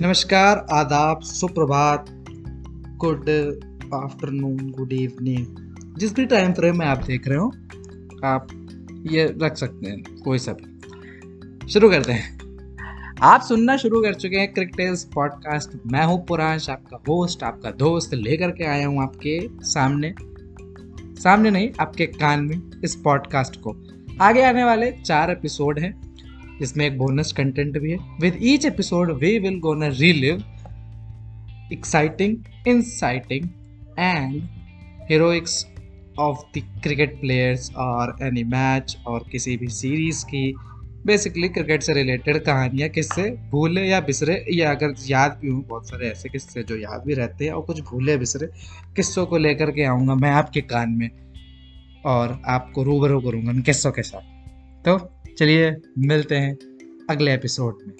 नमस्कार, आदाब, सुप्रभात। गुड आफ्टरनून गुड इवनिंग जिस भी टाइम फ्रेम में आप देख रहे हो, आप ये रख सकते हैं, कोई सब। शुरू करते हैं। आप सुनना शुरू कर चुके हैं क्रिकेटेल्स पॉडकास्ट मैं हूँ पुरांश, आपका होस्ट आपका दोस्त लेकर के आया हूँ आपके सामने। सामने नहीं, आपके कान में इस पॉडकास्ट को। आगे आने वाले चार एपिसोड हैं। जिसमें एक बोनस कंटेंट भी है। With each episode we will gonna relive exciting insighting and heroics of the cricket players और एनी मैच और किसी भी सीरीज़ की बेसिकली क्रिकेट से रिलेटेड कहानियाँ किससे भूले या बिसरे, या अगर याद भी हूँ, बहुत सारे ऐसे किस्से जो याद भी रहते हैं और कुछ भूले बिसरे किस्सों को लेकर के आऊँगा मैं आपके कान में और आपको रूबरू करूँगा उन किस्सों के साथ। तो चलिए मिलते हैं अगले एपिसोड में।